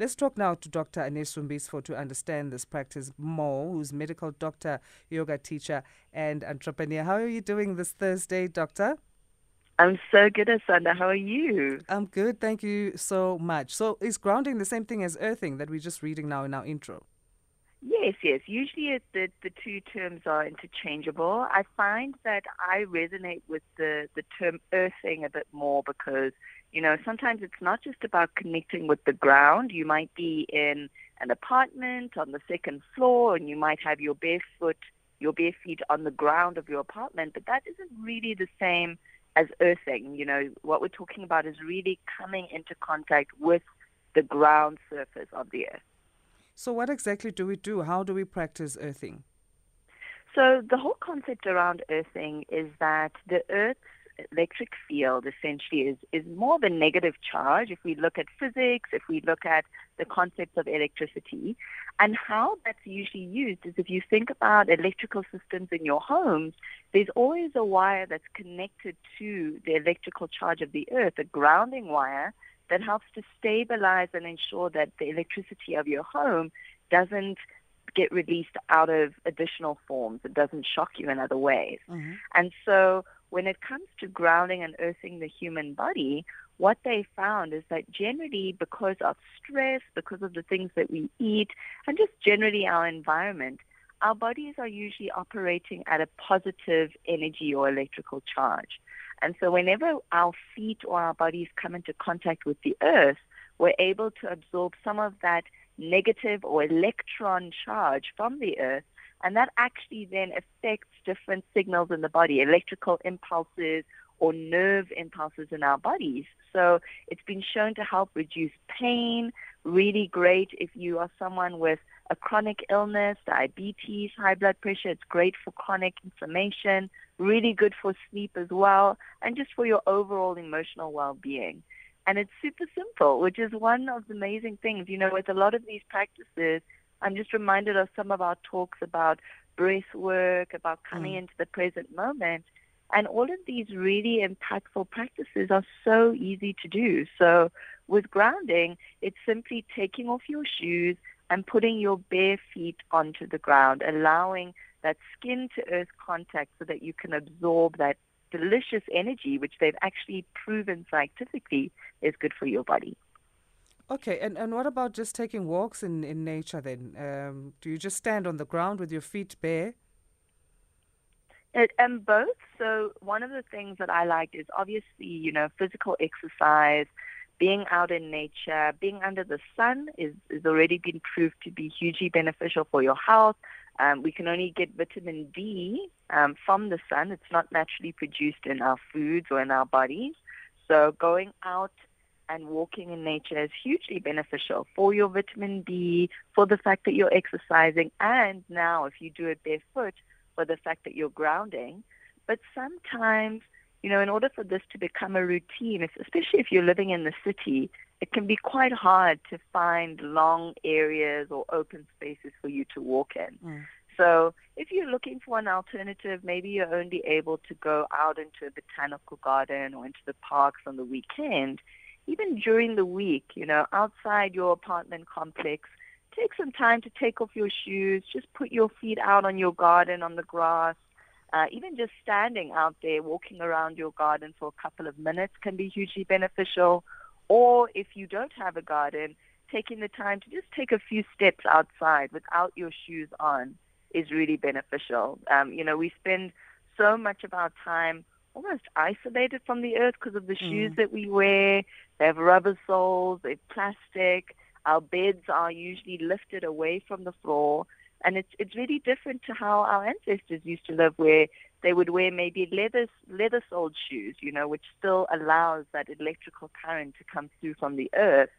Let's talk now to Dr. Anesu Mbizvo to understand this practice more, who's medical doctor, yoga teacher, and entrepreneur. How are you doing this Thursday, Doctor? I'm so good, Asanda. How are you? I'm good. Thank you so much. So, is grounding the same thing as earthing that we're just reading now in our intro? Yes, yes. Usually it, the, the two terms are interchangeable. I find that I resonate with the, the term earthing a bit more because, you know, sometimes it's not just about connecting with the ground. You might be in an apartment on the second floor and you might have your bare foot, your bare feet on the ground of your apartment, but that isn't really the same as earthing. You know, what we're talking about is really coming into contact with the ground surface of the earth. So, what exactly do we do? How do we practice earthing? So, the whole concept around earthing is that the Earth's electric field essentially is, is more of a negative charge if we look at physics, if we look at the concept of electricity. And how that's usually used is if you think about electrical systems in your homes, there's always a wire that's connected to the electrical charge of the earth, a grounding wire that helps to stabilize and ensure that the electricity of your home doesn't get released out of additional forms. It doesn't shock you in other ways. Mm-hmm. And so when it comes to grounding and earthing the human body, what they found is that generally because of stress, because of the things that we eat, and just generally our environment, our bodies are usually operating at a positive energy or electrical charge. And so whenever our feet or our bodies come into contact with the earth, we're able to absorb some of that negative or electron charge from the earth. And that actually then affects different signals in the body, electrical impulses or nerve impulses in our bodies. So it's been shown to help reduce pain, really great if you are someone with a chronic illness, diabetes, high blood pressure. It's great for chronic inflammation, really good for sleep as well, and just for your overall emotional well-being. And it's super simple, which is one of the amazing things. You know, with a lot of these practices, I'm just reminded of some of our talks about breath work, about coming mm. into the present moment. And all of these really impactful practices are so easy to do. So with grounding, it's simply taking off your shoes and putting your bare feet onto the ground, allowing that skin to earth contact so that you can absorb that delicious energy, which they've actually proven scientifically is good for your body. Okay, and, and what about just taking walks in, in nature then? Um, do you just stand on the ground with your feet bare? It, um, both. So one of the things that I like is obviously, you know, physical exercise, being out in nature, being under the sun is, is already been proved to be hugely beneficial for your health. Um, we can only get vitamin D um, from the sun. It's not naturally produced in our foods or in our bodies. So going out and walking in nature is hugely beneficial for your vitamin D, for the fact that you're exercising, and now if you do it barefoot, for the fact that you're grounding. But sometimes you know, in order for this to become a routine, especially if you're living in the city, it can be quite hard to find long areas or open spaces for you to walk in. Mm. So if you're looking for an alternative, maybe you're only able to go out into a botanical garden or into the parks on the weekend. Even during the week, you know, outside your apartment complex, take some time to take off your shoes, just put your feet out on your garden on the grass, uh, even just standing out there, walking around your garden for a couple of minutes can be hugely beneficial. Or if you don't have a garden, taking the time to just take a few steps outside without your shoes on is really beneficial. Um, you know, we spend so much of our time almost isolated from the earth because of the mm. shoes that we wear. They have rubber soles, they're plastic. Our beds are usually lifted away from the floor. And it's it's really different to how our ancestors used to live, where they would wear maybe leather leather soled shoes, you know, which still allows that electrical current to come through from the earth.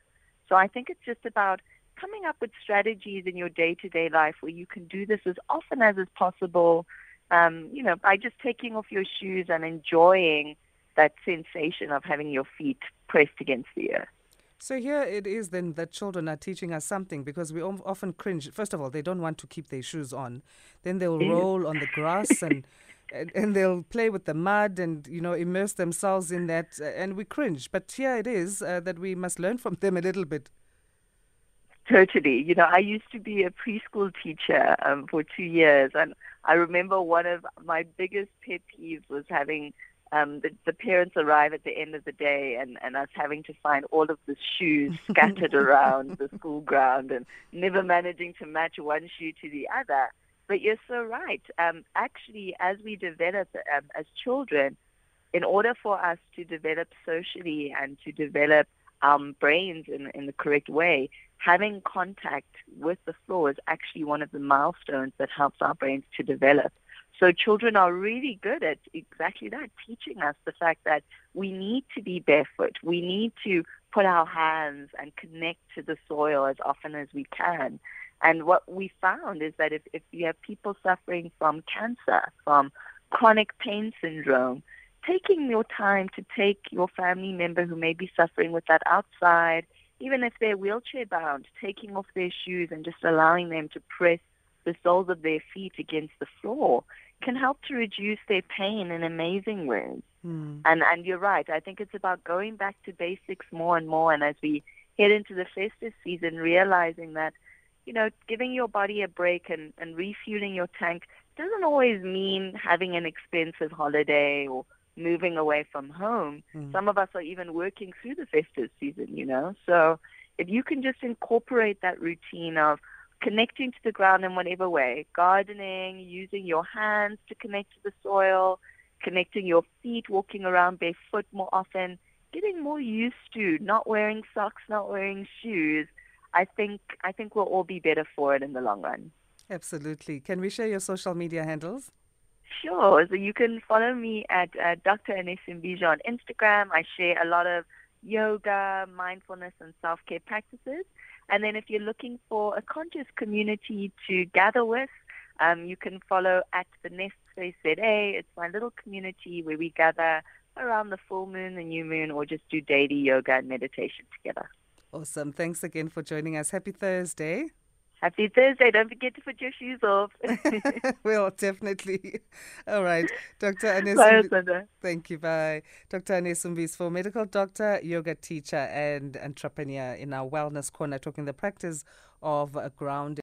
So I think it's just about coming up with strategies in your day to day life where you can do this as often as is possible. Um, you know, by just taking off your shoes and enjoying that sensation of having your feet pressed against the earth. So here it is then that children are teaching us something because we often cringe. First of all, they don't want to keep their shoes on. Then they'll roll on the grass and, and, and they'll play with the mud and you know immerse themselves in that, uh, and we cringe. But here it is uh, that we must learn from them a little bit. Totally. You know, I used to be a preschool teacher um, for two years, and I remember one of my biggest pet peeves was having um, the, the parents arrive at the end of the day and, and us having to find all of the shoes scattered around the school ground and never managing to match one shoe to the other. But you're so right. Um, actually, as we develop um, as children, in order for us to develop socially and to develop um, brains in, in the correct way, having contact with the floor is actually one of the milestones that helps our brains to develop. So children are really good at exactly that, teaching us the fact that we need to be barefoot. We need to put our hands and connect to the soil as often as we can. And what we found is that if, if you have people suffering from cancer, from chronic pain syndrome, taking your time to take your family member who may be suffering with that outside, even if they're wheelchair bound, taking off their shoes and just allowing them to press the soles of their feet against the floor can help to reduce their pain in amazing ways. Mm. And and you're right. I think it's about going back to basics more and more. And as we head into the festive season, realizing that you know giving your body a break and, and refueling your tank doesn't always mean having an expensive holiday or moving away from home. Mm. Some of us are even working through the festive season, you know. So if you can just incorporate that routine of connecting to the ground in whatever way, gardening, using your hands to connect to the soil, connecting your feet, walking around barefoot more often, getting more used to not wearing socks, not wearing shoes, I think I think we'll all be better for it in the long run. Absolutely. Can we share your social media handles? Sure. So you can follow me at uh, Dr. Simbija on Instagram. I share a lot of yoga, mindfulness, and self-care practices. And then if you're looking for a conscious community to gather with, um, you can follow at the Nest Space ZA. It's my little community where we gather around the full moon, the new moon, or just do daily yoga and meditation together. Awesome. Thanks again for joining us. Happy Thursday. Happy Thursday. Don't forget to put your shoes off. well, definitely. All right. Dr. Anes. Thank you. Bye. Dr. Anesu Mbizvo medical doctor, yoga teacher, and entrepreneur in our wellness corner, talking the practice of grounding.